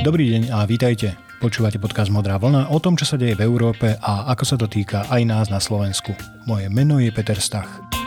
Dobrý deň a vítajte. Počúvate podcast Modrá vlna o tom, čo sa deje v Európe a ako sa to týka aj nás na Slovensku. Moje meno je Peter Stach.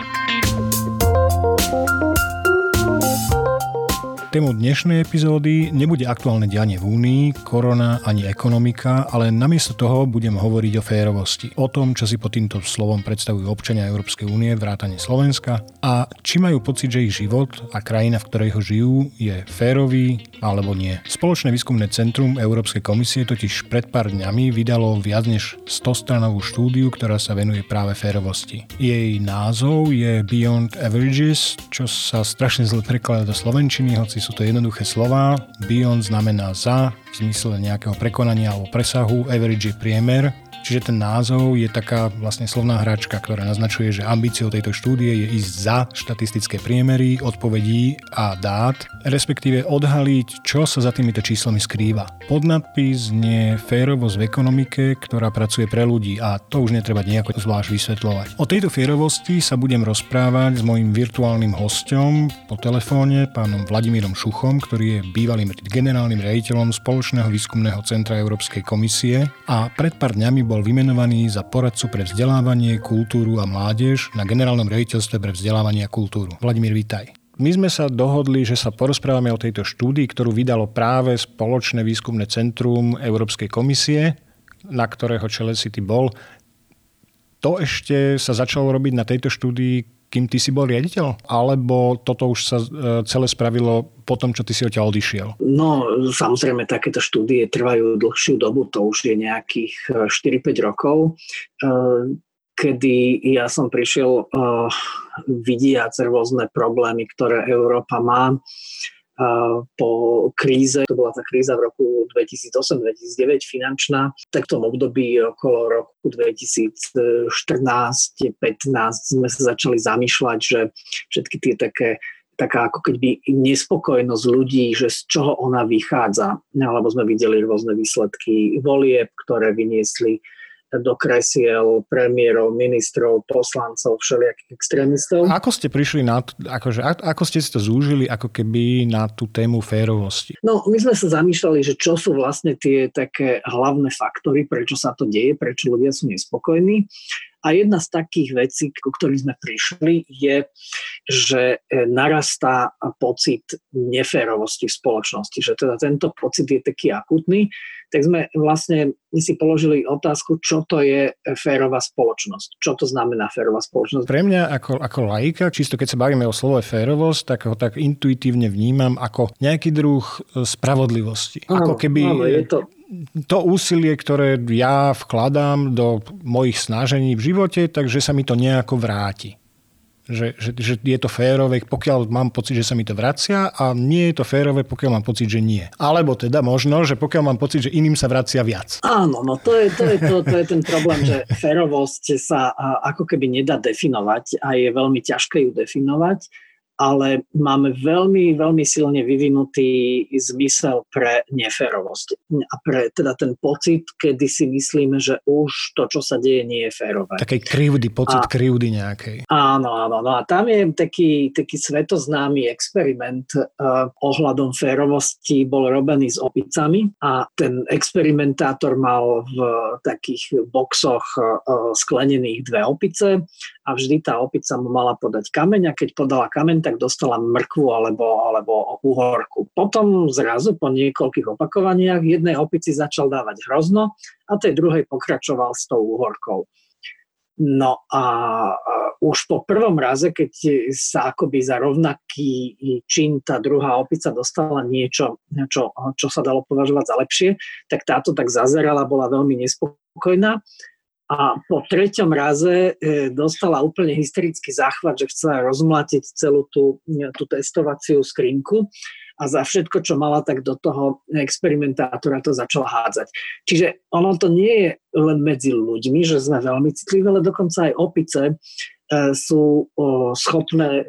Tému dnešnej epizódy nebude aktuálne dianie v Únii, korona ani ekonomika, ale namiesto toho budem hovoriť o férovosti. O tom, čo si pod týmto slovom predstavujú občania Európskej únie, vrátane Slovenska a či majú pocit, že ich život a krajina, v ktorej ho žijú, je férový alebo nie. Spoločné výskumné centrum Európskej komisie totiž pred pár dňami vydalo viac než 100 stranovú štúdiu, ktorá sa venuje práve férovosti. Jej názov je Beyond Averages, čo sa strašne zle prekladá do slovenčiny, hoci sú to jednoduché slova. Beyond znamená za, v zmysle nejakého prekonania alebo presahu, average je priemer Čiže ten názov je taká vlastne slovná hračka, ktorá naznačuje, že ambíciou tejto štúdie je ísť za štatistické priemery, odpovedí a dát, respektíve odhaliť, čo sa za týmito číslami skrýva. Podnadpis nie férovosť v ekonomike, ktorá pracuje pre ľudí a to už netreba nejako zvlášť vysvetľovať. O tejto férovosti sa budem rozprávať s mojim virtuálnym hostom po telefóne, pánom Vladimírom Šuchom, ktorý je bývalým generálnym riaditeľom Spoločného výskumného centra Európskej komisie a pred pár dňami bol vymenovaný za poradcu pre vzdelávanie, kultúru a mládež na generálnom riaditeľstve pre vzdelávanie a kultúru. Vladimír, vítaj. My sme sa dohodli, že sa porozprávame o tejto štúdii, ktorú vydalo práve Spoločné výskumné centrum Európskej komisie, na ktorého čele si ty bol. To ešte sa začalo robiť na tejto štúdii, kým ty si bol riaditeľ? Alebo toto už sa e, celé spravilo po tom, čo ty si odtiaľ odišiel? No, samozrejme, takéto štúdie trvajú dlhšiu dobu, to už je nejakých 4-5 e, rokov, e, kedy ja som prišiel vidiac rôzne problémy, ktoré Európa má po kríze, to bola tá kríza v roku 2008-2009 finančná, tak v tom období okolo roku 2014-15 sme sa začali zamýšľať, že všetky tie také taká ako keby nespokojnosť ľudí, že z čoho ona vychádza. Alebo sme videli rôzne výsledky volieb, ktoré vyniesli do kresiel premiérov, ministrov, poslancov, všelijakých extrémistov. Ako ste prišli na to, akože, ako ste si to zúžili ako keby na tú tému férovosti? No, my sme sa zamýšľali, že čo sú vlastne tie také hlavné faktory, prečo sa to deje, prečo ľudia sú nespokojní. A jedna z takých vecí, ku ktorým sme prišli, je, že e, narastá pocit neférovosti v spoločnosti. Že teda tento pocit je taký akutný tak sme vlastne si položili otázku, čo to je férová spoločnosť. Čo to znamená férová spoločnosť? Pre mňa ako, ako laika, čisto keď sa bavíme o slove férovosť, tak ho tak intuitívne vnímam ako nejaký druh e, spravodlivosti. Áno, ako keby áno, je to... to úsilie, ktoré ja vkladám do mojich snažení v živote, takže sa mi to nejako vráti že, že, že je to férové, pokiaľ mám pocit, že sa mi to vracia a nie je to férové, pokiaľ mám pocit, že nie. Alebo teda možno, že pokiaľ mám pocit, že iným sa vracia viac. Áno, no to je, to je, to, to je ten problém, že férovosť sa ako keby nedá definovať a je veľmi ťažké ju definovať ale máme veľmi, veľmi silne vyvinutý zmysel pre neférovosť a pre teda ten pocit, kedy si myslíme, že už to, čo sa deje, nie je férové. Takej krivdy, pocit a, krivdy nejakej. Áno, áno, no a tam je taký, taký svetoznámy experiment uh, ohľadom férovosti, bol robený s opicami a ten experimentátor mal v takých boxoch uh, sklenených dve opice a vždy tá opica mu mala podať kameň a keď podala kameň, tak dostala mrkvu alebo, alebo uhorku. Potom zrazu po niekoľkých opakovaniach jednej opici začal dávať hrozno a tej druhej pokračoval s tou uhorkou. No a už po prvom raze, keď sa akoby za rovnaký čin tá druhá opica dostala niečo, čo, čo sa dalo považovať za lepšie, tak táto tak zazerala, bola veľmi nespokojná a po treťom raze e, dostala úplne hysterický záchvat, že chcela rozmlatiť celú tú, e, tú testovaciu skrinku a za všetko, čo mala, tak do toho experimentátora to začala hádzať. Čiže ono to nie je len medzi ľuďmi, že sme veľmi citliví, ale dokonca aj opice e, sú schopné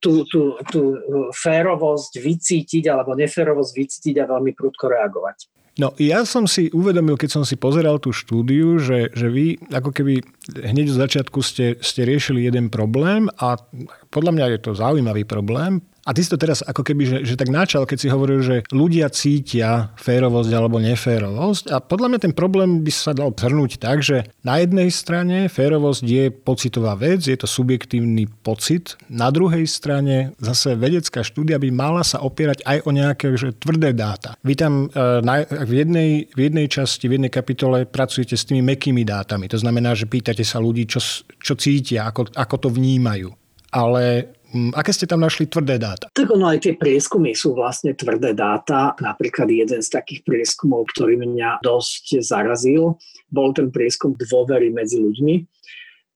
tú, tú, tú férovosť vycítiť alebo neférovosť vycítiť a veľmi prudko reagovať. No ja som si uvedomil, keď som si pozeral tú štúdiu, že, že vy ako keby hneď z začiatku ste, ste riešili jeden problém a podľa mňa je to zaujímavý problém A ty si to teraz ako keby, že, že tak načal, keď si hovoril, že ľudia cítia férovosť alebo neférovosť. A podľa mňa ten problém by sa dal zhrnúť tak, že na jednej strane férovosť je pocitová vec, je to subjektívny pocit. Na druhej strane zase vedecká štúdia by mala sa opierať aj o nejaké že tvrdé dáta. Vy tam e, na, v, jednej, v jednej časti, v jednej kapitole pracujete s tými mekými dátami. To znamená, že pýtate sa ľudí, čo, čo cítia, ako, ako to vnímajú. Ale aké ste tam našli tvrdé dáta? Tak ono aj tie prieskumy sú vlastne tvrdé dáta. Napríklad jeden z takých prieskumov, ktorý mňa dosť zarazil, bol ten prieskum dôvery medzi ľuďmi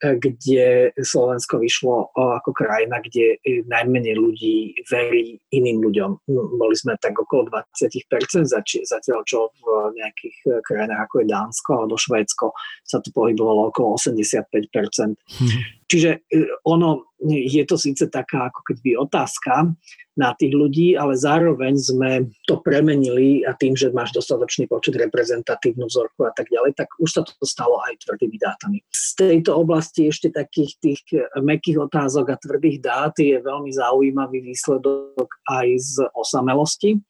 kde Slovensko vyšlo ako krajina, kde najmenej ľudí verí iným ľuďom. Boli sme tak okolo 20%, zatiaľ čo v nejakých krajinách ako je Dánsko alebo Švédsko sa to pohybovalo okolo 85%. Hmm. Čiže e, ono je to síce taká ako keby otázka na tých ľudí, ale zároveň sme to premenili a tým, že máš dostatočný počet reprezentatívnu vzorku a tak ďalej, tak už sa to stalo aj tvrdými dátami. Z tejto oblasti ešte takých tých mekých otázok a tvrdých dát je veľmi zaujímavý výsledok aj z osamelosti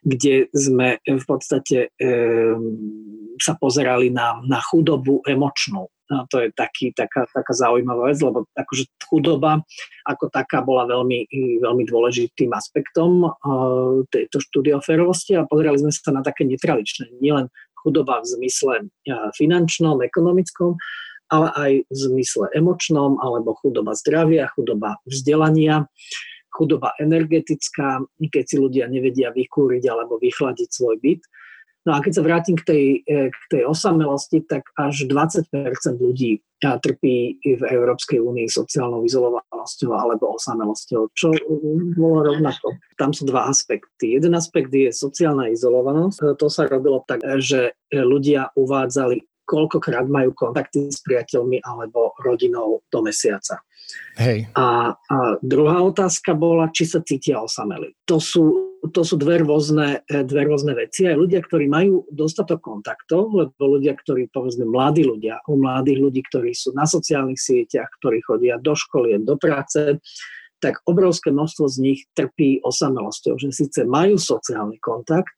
kde sme v podstate e, sa pozerali na, na chudobu emočnú. No, to je taký, taká, taká zaujímavá vec, lebo akože chudoba ako taká bola veľmi, veľmi dôležitým aspektom uh, tejto štúdioférovosti a pozerali sme sa na také netradičné, nielen chudoba v zmysle uh, finančnom, ekonomickom, ale aj v zmysle emočnom, alebo chudoba zdravia, chudoba vzdelania, chudoba energetická, keď si ľudia nevedia vykúriť alebo vychladiť svoj byt. No a keď sa vrátim k tej, e, k tej osamelosti, tak až 20% ľudí trpí v Európskej únii sociálnou izolovanosťou alebo osamelosťou, čo bolo rovnako. Tam sú dva aspekty. Jeden aspekt je sociálna izolovanosť. To sa robilo tak, že ľudia uvádzali koľkokrát majú kontakty s priateľmi alebo rodinou do mesiaca. Hej. A, a druhá otázka bola, či sa cítia osameli. To sú, to sú dve, rôzne, dve rôzne veci. Aj ľudia, ktorí majú dostatok kontaktov, lebo ľudia, ktorí, povedzme, mladí ľudia, u mladých ľudí, ktorí sú na sociálnych sieťach, ktorí chodia do školy, do práce, tak obrovské množstvo z nich trpí osamelosťou, že síce majú sociálny kontakt,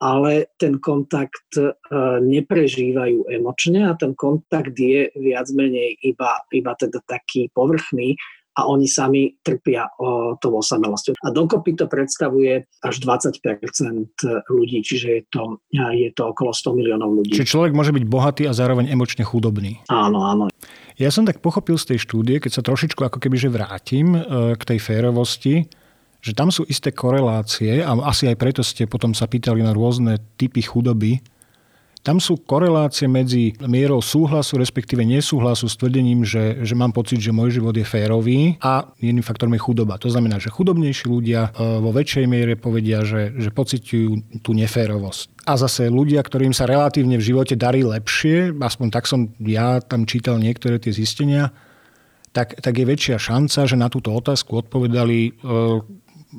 ale ten kontakt e, neprežívajú emočne a ten kontakt je viac menej iba, iba teda taký povrchný a oni sami trpia o tou osamelosťou. A dokopy to predstavuje až 20% ľudí, čiže je to, je to okolo 100 miliónov ľudí. Čiže človek môže byť bohatý a zároveň emočne chudobný. Áno, áno. Ja som tak pochopil z tej štúdie, keď sa trošičku ako keby že vrátim e, k tej férovosti, že tam sú isté korelácie a asi aj preto ste potom sa pýtali na rôzne typy chudoby. Tam sú korelácie medzi mierou súhlasu, respektíve nesúhlasu s tvrdením, že, že mám pocit, že môj život je férový a jedným faktorom je chudoba. To znamená, že chudobnejší ľudia e, vo väčšej miere povedia, že, že pociťujú tú neférovosť. A zase ľudia, ktorým sa relatívne v živote darí lepšie, aspoň tak som ja tam čítal niektoré tie zistenia, tak, tak je väčšia šanca, že na túto otázku odpovedali e,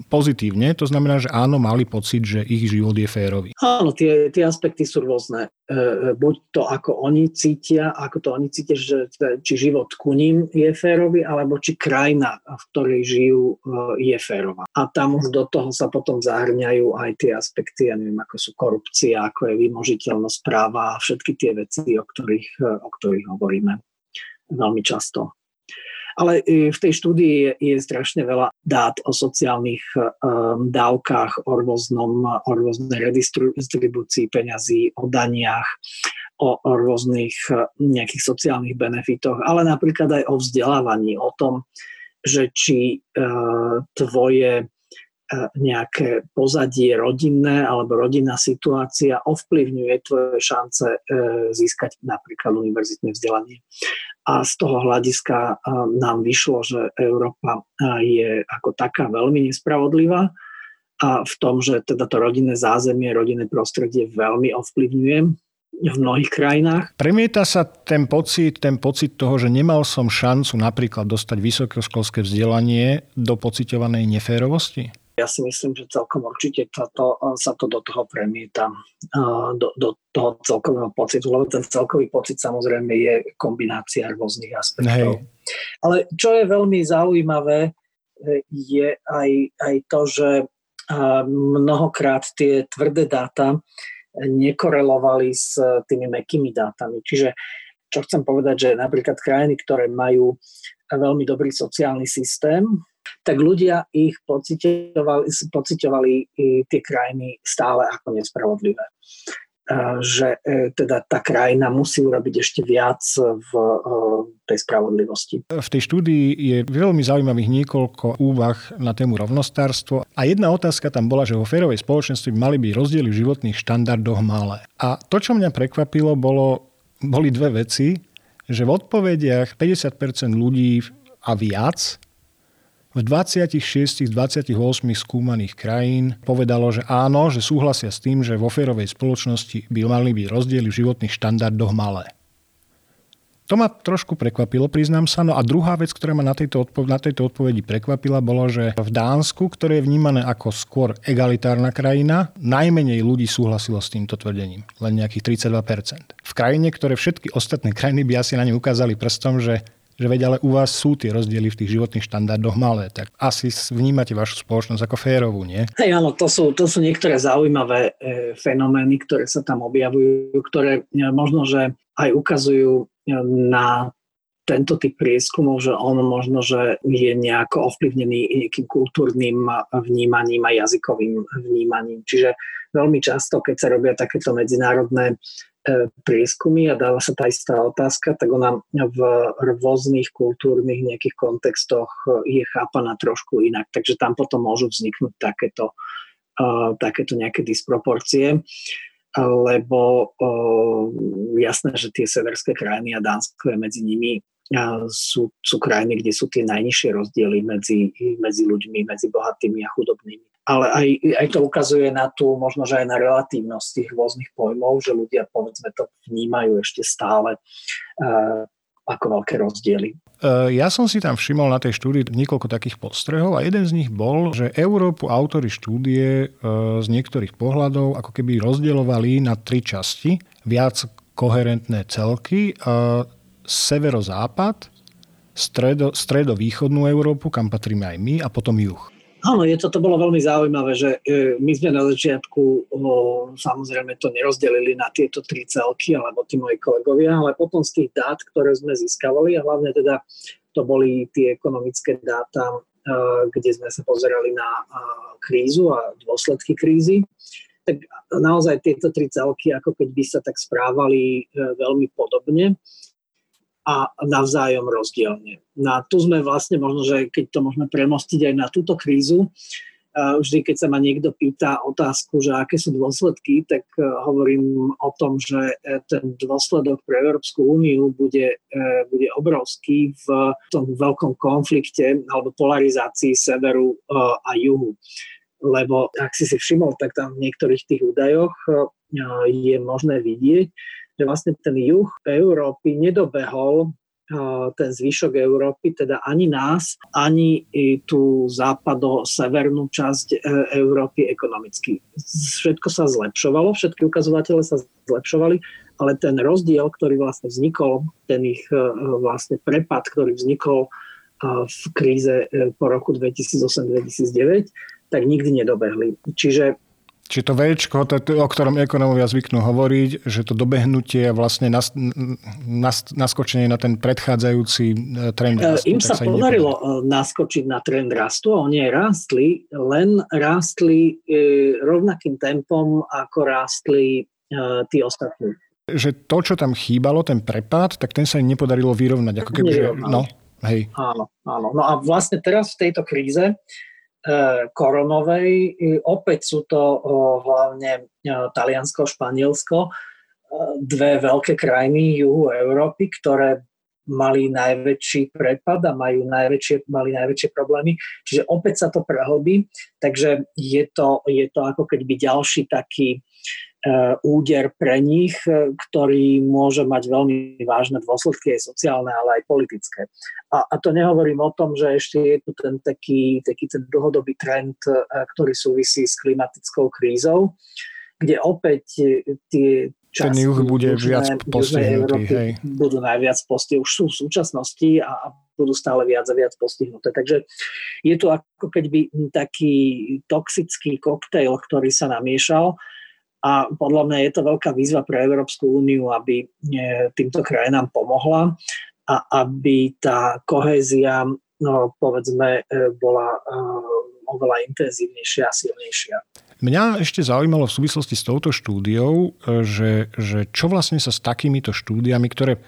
pozitívne, to znamená, že áno, mali pocit, že ich život je férový. Áno, tie, tie aspekty sú rôzne. E, e, buď to, ako oni cítia, ako to oni cítia, že či život ku ním je férový, alebo či krajina, v ktorej žijú, e, je férová. A tam už do toho sa potom zahrňajú aj tie aspekty, ja neviem, ako sú korupcia, ako je vymožiteľnosť práva a všetky tie veci, o ktorých, o ktorých hovoríme veľmi často. Ale v tej štúdii je, strašne veľa dát o sociálnych um, dávkach, o, rôznom, o rôznej redistribúcii peňazí, o daniach, o, rôznych uh, nejakých sociálnych benefitoch, ale napríklad aj o vzdelávaní, o tom, že či tvoje nejaké pozadie rodinné alebo rodinná situácia ovplyvňuje tvoje šance uh, získať napríklad univerzitné vzdelanie a z toho hľadiska nám vyšlo, že Európa je ako taká veľmi nespravodlivá a v tom, že teda to rodinné zázemie, rodinné prostredie veľmi ovplyvňuje v mnohých krajinách. Premieta sa ten pocit, ten pocit toho, že nemal som šancu napríklad dostať vysokoškolské vzdelanie do pociťovanej neférovosti? Ja si myslím, že celkom určite to, to, sa to do toho premieta, do, do toho celkového pocitu, lebo ten celkový pocit samozrejme je kombinácia rôznych aspektov. Hej. Ale čo je veľmi zaujímavé, je aj, aj to, že mnohokrát tie tvrdé dáta nekorelovali s tými mekými dátami. Čiže čo chcem povedať, že napríklad krajiny, ktoré majú veľmi dobrý sociálny systém, tak ľudia ich pocitovali, pocitovali tie krajiny stále ako nespravodlivé že e, teda tá krajina musí urobiť ešte viac v e, tej spravodlivosti. V tej štúdii je veľmi zaujímavých niekoľko úvah na tému rovnostárstvo a jedna otázka tam bola, že vo férovej spoločnosti mali byť rozdiely v životných štandardoch malé. A to, čo mňa prekvapilo, bolo, boli dve veci, že v odpovediach 50% ľudí a viac v 26 z 28 skúmaných krajín povedalo, že áno, že súhlasia s tým, že vo férovej spoločnosti by mali byť rozdiely v životných štandardoch malé. To ma trošku prekvapilo, priznám sa. No a druhá vec, ktorá ma na tejto, odpo- na tejto odpovedi prekvapila, bolo, že v Dánsku, ktoré je vnímané ako skôr egalitárna krajina, najmenej ľudí súhlasilo s týmto tvrdením. Len nejakých 32%. V krajine, ktoré všetky ostatné krajiny by asi na ne ukázali prstom, že že veď ale u vás sú tie rozdiely v tých životných štandardoch malé, tak asi vnímate vašu spoločnosť ako férovú, nie? Hej, áno, to sú, to sú niektoré zaujímavé e, fenomény, ktoré sa tam objavujú, ktoré e, možno, že aj ukazujú e, na tento typ prieskumov, že on možno, že je nejako ovplyvnený nejakým kultúrnym vnímaním a jazykovým vnímaním. Čiže veľmi často, keď sa robia takéto medzinárodné prieskumy a dáva sa tá istá otázka, tak ona v rôznych kultúrnych nejakých kontextoch je chápaná trošku inak. Takže tam potom môžu vzniknúť takéto, uh, takéto nejaké disproporcie lebo uh, jasné, že tie severské krajiny a Dánsko je medzi nimi sú, sú krajiny, kde sú tie najnižšie rozdiely medzi, medzi ľuďmi, medzi bohatými a chudobnými ale aj, aj to ukazuje na tú, možno, že aj na relatívnosť tých rôznych pojmov, že ľudia, povedzme, to vnímajú ešte stále uh, ako veľké rozdiely. Eh, ja som si tam všimol na tej štúdii niekoľko takých postrehov a jeden z nich bol, že Európu autory štúdie eh, z niektorých pohľadov ako keby rozdielovali na tri časti, viac koherentné celky, severozápad, stredo, stredovýchodnú Európu, kam patríme aj my, a potom juh. Áno, je to, to bolo veľmi zaujímavé, že e, my sme na začiatku o, samozrejme to nerozdelili na tieto tri celky, alebo tí moji kolegovia, ale potom z tých dát, ktoré sme získavali, a hlavne teda to boli tie ekonomické dáta, e, kde sme sa pozerali na krízu a dôsledky krízy, tak naozaj tieto tri celky, ako keď by sa tak správali e, veľmi podobne a navzájom rozdielne. No a tu sme vlastne možno, že keď to môžeme premostiť aj na túto krízu, vždy keď sa ma niekto pýta otázku, že aké sú dôsledky, tak e, hovorím o tom, že e, ten dôsledok pre Európsku úniu bude, bude obrovský v tom veľkom konflikte alebo polarizácii severu a juhu. Lebo ak si si všimol, tak tam v niektorých tých údajoch je možné vidieť, že vlastne ten juh Európy nedobehol ten zvyšok Európy, teda ani nás, ani tú západo-severnú časť e, Európy ekonomicky. Všetko sa zlepšovalo, všetky ukazovatele sa zlepšovali, ale ten rozdiel, ktorý vlastne vznikol, ten ich e, vlastne prepad, ktorý vznikol v kríze e, po roku 2008-2009, tak nikdy nedobehli. Čiže Čiže to Včko, o ktorom ekonomovia zvyknú hovoriť, že to dobehnutie vlastne nas, nas, naskočenie na ten predchádzajúci e, trend e, rastu. Im sa, sa podarilo im naskočiť na trend rastu a oni rástli, len rástli e, rovnakým tempom, ako rástli e, tí ostatní. Že to, čo tam chýbalo, ten prepad, tak ten sa im nepodarilo vyrovnať. Ako keby, že, no, hej. Áno, áno. No a vlastne teraz v tejto kríze E, koronovej. Opäť sú to hlavne e, Taliansko, Španielsko, e, dve veľké krajiny juhu Európy, ktoré mali najväčší prepad a majú najväčšie, mali najväčšie problémy. Čiže opäť sa to prehlbí, takže je to, je to ako keby ďalší taký E, úder pre nich, e, ktorý môže mať veľmi vážne dôsledky aj sociálne, ale aj politické. A, a to nehovorím o tom, že ešte je tu ten taký, taký ten dlhodobý trend, e, ktorý súvisí s klimatickou krízou, kde opäť tie, Ten juh bude južné, viac postihnutý. Hej. Budú najviac postihnutí, už sú v súčasnosti a, budú stále viac a viac postihnuté. Takže je to ako keby taký toxický koktejl, ktorý sa namiešal a podľa mňa je to veľká výzva pre Európsku úniu, aby e, týmto krajinám pomohla a aby tá kohézia, no, povedzme, e, bola e, oveľa intenzívnejšia a silnejšia. Mňa ešte zaujímalo v súvislosti s touto štúdiou, že, že čo vlastne sa s takýmito štúdiami, ktoré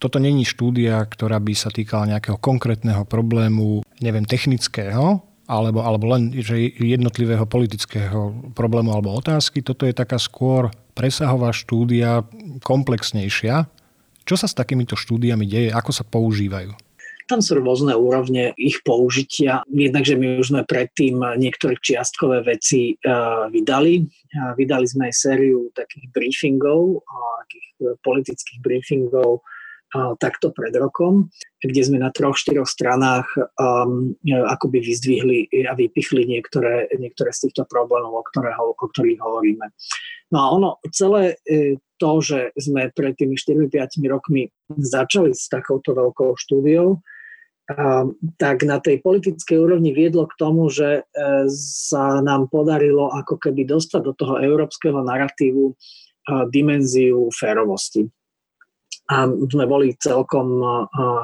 toto není štúdia, ktorá by sa týkala nejakého konkrétneho problému, neviem, technického, alebo, alebo len že jednotlivého politického problému alebo otázky. Toto je taká skôr presahová štúdia, komplexnejšia. Čo sa s takýmito štúdiami deje, ako sa používajú? Tam sú rôzne úrovne ich použitia. Jednak, že my už sme predtým niektoré čiastkové veci uh, vydali. Uh, vydali sme aj sériu takých briefingov, uh, takých politických briefingov takto pred rokom, kde sme na troch, štyroch stranách um, akoby vyzdvihli a vypichli niektoré, niektoré z týchto problémov, o, ktoré, o ktorých hovoríme. No a ono celé e, to, že sme pred tými 4-5 rokmi začali s takouto veľkou štúdiou, tak na tej politickej úrovni viedlo k tomu, že e, sa nám podarilo ako keby dostať do toho európskeho narratívu dimenziu férovosti. A sme boli celkom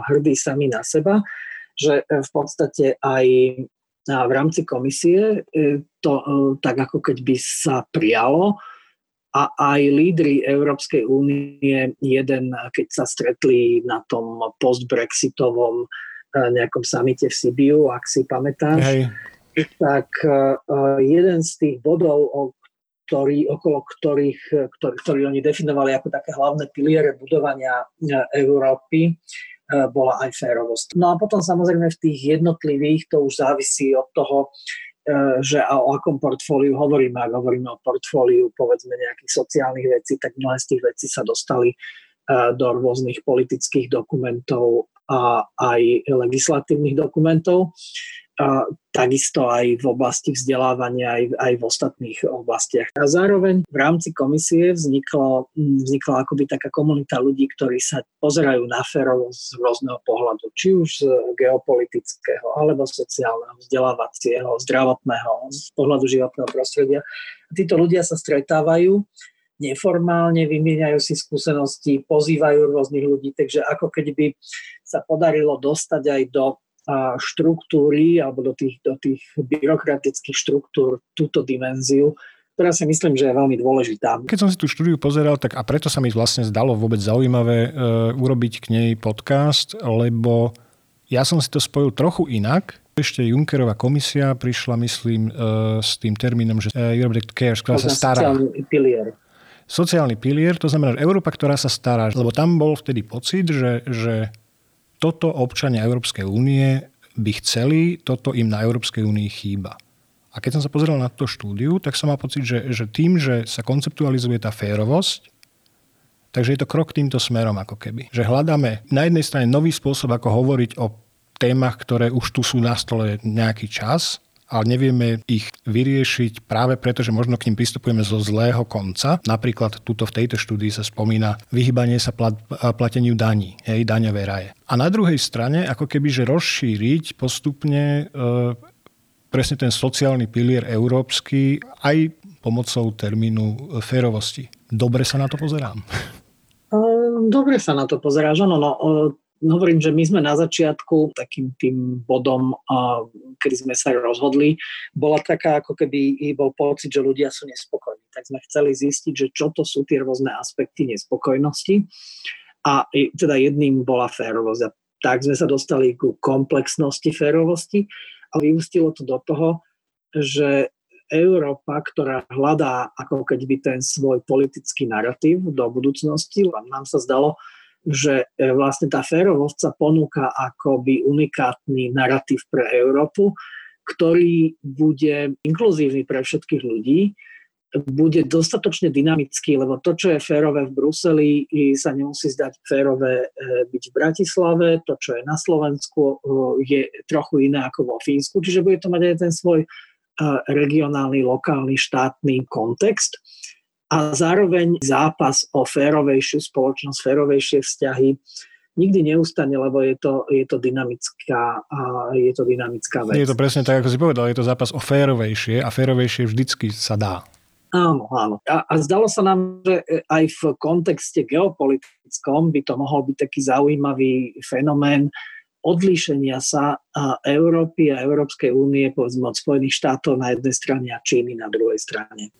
hrdí sami na seba, že v podstate aj v rámci komisie e, to e, tak ako keď by sa prijalo, a aj lídry Európskej únie, jeden, keď sa stretli na tom post-Brexitovom nejakom samite v Sibiu, ak si pamätáš, Hej. tak jeden z tých bodov, o ktorý, okolo ktorých, ktorý, ktorý oni definovali ako také hlavné piliere budovania Európy, bola aj férovosť. No a potom samozrejme v tých jednotlivých to už závisí od toho, že o akom portfóliu hovoríme. Ak hovoríme o portfóliu povedzme nejakých sociálnych vecí, tak mnohé z tých vecí sa dostali do rôznych politických dokumentov a aj legislatívnych dokumentov. Takisto aj v oblasti vzdelávania, aj, aj v ostatných oblastiach. A zároveň v rámci komisie vzniklo, vznikla akoby taká komunita ľudí, ktorí sa pozerajú na férovo z rôzneho pohľadu, či už z geopolitického, alebo sociálneho, vzdelávacieho, zdravotného, z pohľadu životného prostredia. A títo ľudia sa stretávajú neformálne, vymieňajú si skúsenosti, pozývajú rôznych ľudí, takže ako keby sa podarilo dostať aj do štruktúry alebo do tých, do tých byrokratických štruktúr túto dimenziu, ktorá si myslím, že je veľmi dôležitá. Keď som si tú štúdiu pozeral, tak a preto sa mi vlastne zdalo vôbec zaujímavé e, urobiť k nej podcast, lebo ja som si to spojil trochu inak. Ešte Junckerová komisia prišla, myslím, e, s tým termínom, že e, Europe that cares, ktorá sa stará. Pilier sociálny pilier, to znamená že Európa, ktorá sa stará, lebo tam bol vtedy pocit, že, že toto občania Európskej únie by chceli, toto im na Európskej únii chýba. A keď som sa pozrel na to štúdiu, tak som mal pocit, že, že tým, že sa konceptualizuje tá férovosť, takže je to krok týmto smerom ako keby. Že hľadáme na jednej strane nový spôsob, ako hovoriť o témach, ktoré už tu sú na stole nejaký čas ale nevieme ich vyriešiť práve preto, že možno k ním pristupujeme zo zlého konca. Napríklad tuto v tejto štúdii sa spomína vyhybanie sa plat, plateniu daní, hej, daňové raje. A na druhej strane, ako keby, že rozšíriť postupne e, presne ten sociálny pilier európsky aj pomocou termínu férovosti. Dobre sa na to pozerám. Dobre sa na to pozeráš. Áno, no, hovorím, že my sme na začiatku takým tým bodom, kedy sme sa rozhodli, bola taká, ako keby bol pocit, že ľudia sú nespokojní. Tak sme chceli zistiť, že čo to sú tie rôzne aspekty nespokojnosti. A teda jedným bola férovosť. A tak sme sa dostali ku komplexnosti férovosti a vyústilo to do toho, že Európa, ktorá hľadá ako keby ten svoj politický narratív do budúcnosti, nám sa zdalo, že e, vlastne tá férovosť sa ponúka akoby unikátny narratív pre Európu, ktorý bude inkluzívny pre všetkých ľudí, bude dostatočne dynamický, lebo to, čo je férové v Bruseli, sa nemusí zdať férové e, byť v Bratislave, to, čo je na Slovensku, e, je trochu iné ako vo Fínsku, čiže bude to mať aj ten svoj regionálny, lokálny, štátny kontext a zároveň zápas o férovejšiu spoločnosť, férovejšie vzťahy nikdy neustane, lebo je to, je to, dynamická, je to dynamická vec. Je to presne tak, ako si povedal, je to zápas o férovejšie a férovejšie vždycky sa dá. Áno, áno. A, a zdalo sa nám, že aj v kontexte geopolitickom by to mohol byť taký zaujímavý fenomén odlíšenia sa Európy a Európskej únie povedzme od Spojených štátov na jednej strane a Číny na druhej strane.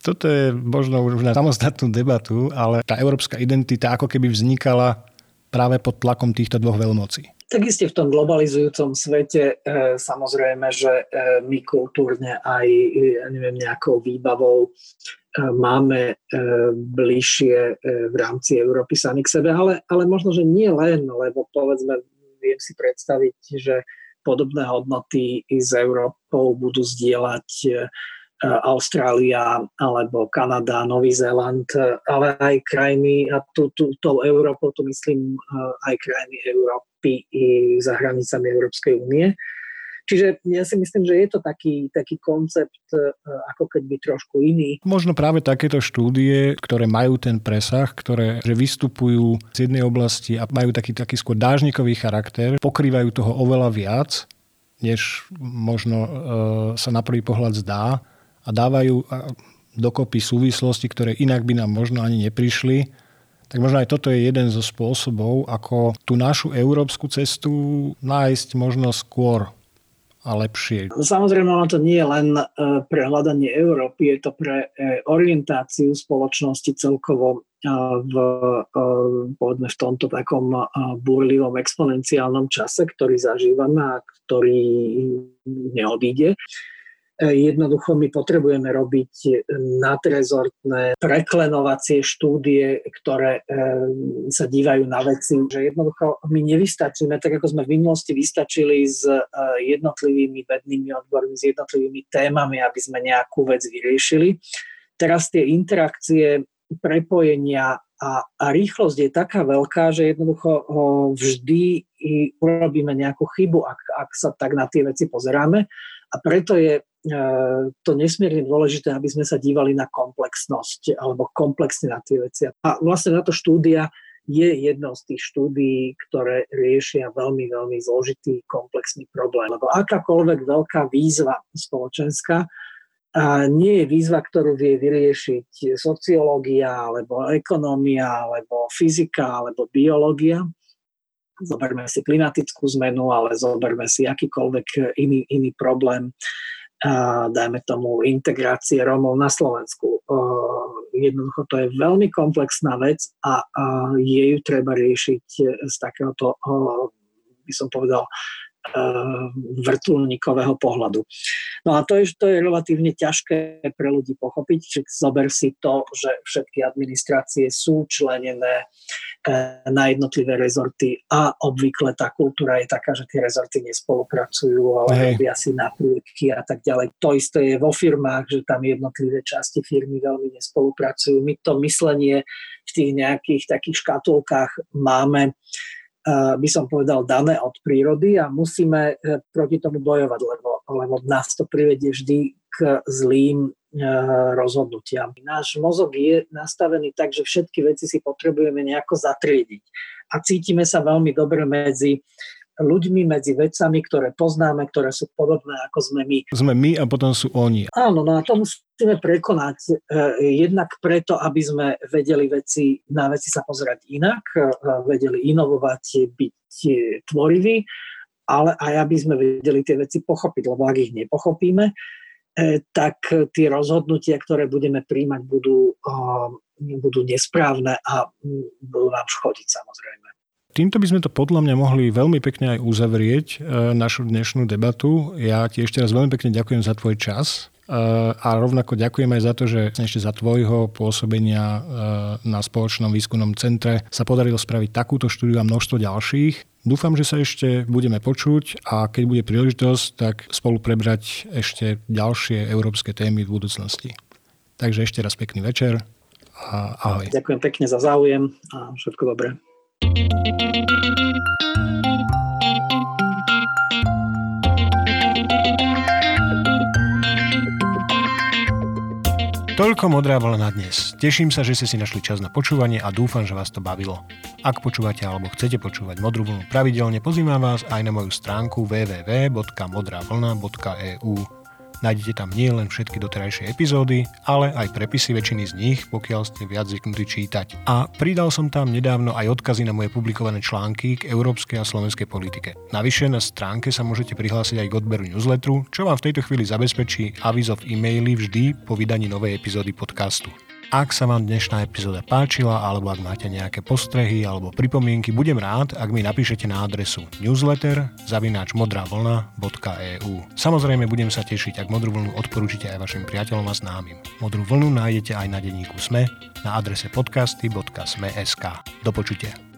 Toto je možno už na samostatnú debatu, ale tá európska identita ako keby vznikala práve pod tlakom týchto dvoch veľmocí. Tak iste v tom globalizujúcom svete e, samozrejme, že e, my kultúrne aj ja neviem, nejakou výbavou e, máme e, bližšie e, v rámci Európy sami k sebe, ale, ale možno, že nie len, lebo povedzme, viem si predstaviť, že podobné hodnoty s Európou budú zdieľať e, Austrália alebo Kanada, Nový Zéland, ale aj krajiny, a tu, tu, tou Európou, tu myslím aj krajiny Európy i za hranicami Európskej únie. Čiže ja si myslím, že je to taký, taký koncept ako keby trošku iný. Možno práve takéto štúdie, ktoré majú ten presah, ktoré že vystupujú z jednej oblasti a majú taký, taký skôr dážnikový charakter, pokrývajú toho oveľa viac, než možno e, sa na prvý pohľad zdá a dávajú dokopy súvislosti, ktoré inak by nám možno ani neprišli, tak možno aj toto je jeden zo spôsobov, ako tú našu európsku cestu nájsť možno skôr a lepšie. Samozrejme, ono to nie je len e, pre hľadanie Európy, je to pre e, orientáciu spoločnosti celkovo e, v, povedzme, v tomto takom burlivom exponenciálnom čase, ktorý zažívame a ktorý neodíde. Jednoducho my potrebujeme robiť nadrezortné preklenovacie štúdie, ktoré eh, sa dívajú na veci, že jednoducho my nevystačíme, tak ako sme v minulosti vystačili s eh, jednotlivými vednými odbormi, s jednotlivými témami, aby sme nejakú vec vyriešili. Teraz tie interakcie, prepojenia a, a rýchlosť je taká veľká, že jednoducho vždy urobíme nejakú chybu, ak, ak sa tak na tie veci pozeráme. A preto je E, to nesmierne dôležité, aby sme sa dívali na komplexnosť alebo komplexne na tie veci. A vlastne na to štúdia je jednou z tých štúdií, ktoré riešia veľmi, veľmi zložitý, komplexný problém. Lebo akákoľvek veľká výzva spoločenská a nie je výzva, ktorú vie vyriešiť sociológia, alebo ekonómia, alebo fyzika, alebo biológia. Zoberme si klimatickú zmenu, ale zoberme si akýkoľvek iný, iný problém dajme tomu integrácie Rómov na Slovensku. Jednoducho to je veľmi komplexná vec a, je ju treba riešiť z takéhoto, by som povedal, vrtulníkového pohľadu. No a to je, to je relatívne ťažké pre ľudí pochopiť, čiže zober si to, že všetky administrácie sú členené na jednotlivé rezorty a obvykle tá kultúra je taká, že tie rezorty nespolupracujú, ale hey. robia si napriekky a tak ďalej. To isté je vo firmách, že tam jednotlivé časti firmy veľmi nespolupracujú. My to myslenie v tých nejakých takých škatulkách máme by som povedal, dané od prírody a musíme e, proti tomu bojovať, lebo, lebo nás to privedie vždy k zlým rozhodnutiam. Náš mozog je nastavený tak, že všetky veci si potrebujeme nejako zatriediť. A cítime sa veľmi dobre medzi ľuďmi, medzi vecami, ktoré poznáme, ktoré sú podobné ako sme my. Sme my a potom sú oni. Áno, no a to musíme prekonať e, jednak preto, aby sme vedeli veci, na veci sa pozerať inak, e, vedeli inovovať, byť e, tvoriví, ale aj aby sme vedeli tie veci pochopiť, lebo ak ich nepochopíme, tak tie rozhodnutia, ktoré budeme príjmať, budú, budú nesprávne a budú nám škodiť samozrejme. Týmto by sme to podľa mňa mohli veľmi pekne aj uzavrieť, e, našu dnešnú debatu. Ja ti ešte raz veľmi pekne ďakujem za tvoj čas e, a rovnako ďakujem aj za to, že ešte za tvojho pôsobenia na spoločnom výskumnom centre sa podarilo spraviť takúto štúdiu a množstvo ďalších. Dúfam, že sa ešte budeme počuť a keď bude príležitosť, tak spolu prebrať ešte ďalšie európske témy v budúcnosti. Takže ešte raz pekný večer a ahoj. Ďakujem pekne za záujem a všetko dobré. Toľko modrá vlna na dnes. Teším sa, že ste si našli čas na počúvanie a dúfam, že vás to bavilo. Ak počúvate alebo chcete počúvať modrú vlnu pravidelne, pozývam vás aj na moju stránku www.modravlna.eu. Nájdete tam nie len všetky doterajšie epizódy, ale aj prepisy väčšiny z nich, pokiaľ ste viac zvyknutí čítať. A pridal som tam nedávno aj odkazy na moje publikované články k európskej a slovenskej politike. Navyše na stránke sa môžete prihlásiť aj k odberu newsletteru, čo vám v tejto chvíli zabezpečí avizo v e-maili vždy po vydaní novej epizódy podcastu. Ak sa vám dnešná epizóda páčila, alebo ak máte nejaké postrehy alebo pripomienky, budem rád, ak mi napíšete na adresu newsletter zavináč modravlna.eu. Samozrejme budem sa tešiť, ak Modrú vlnu odporúčite aj vašim priateľom a známym. Modrú vlnu nájdete aj na denníku SME na adrese podcasty.sme.sk. Do počutia.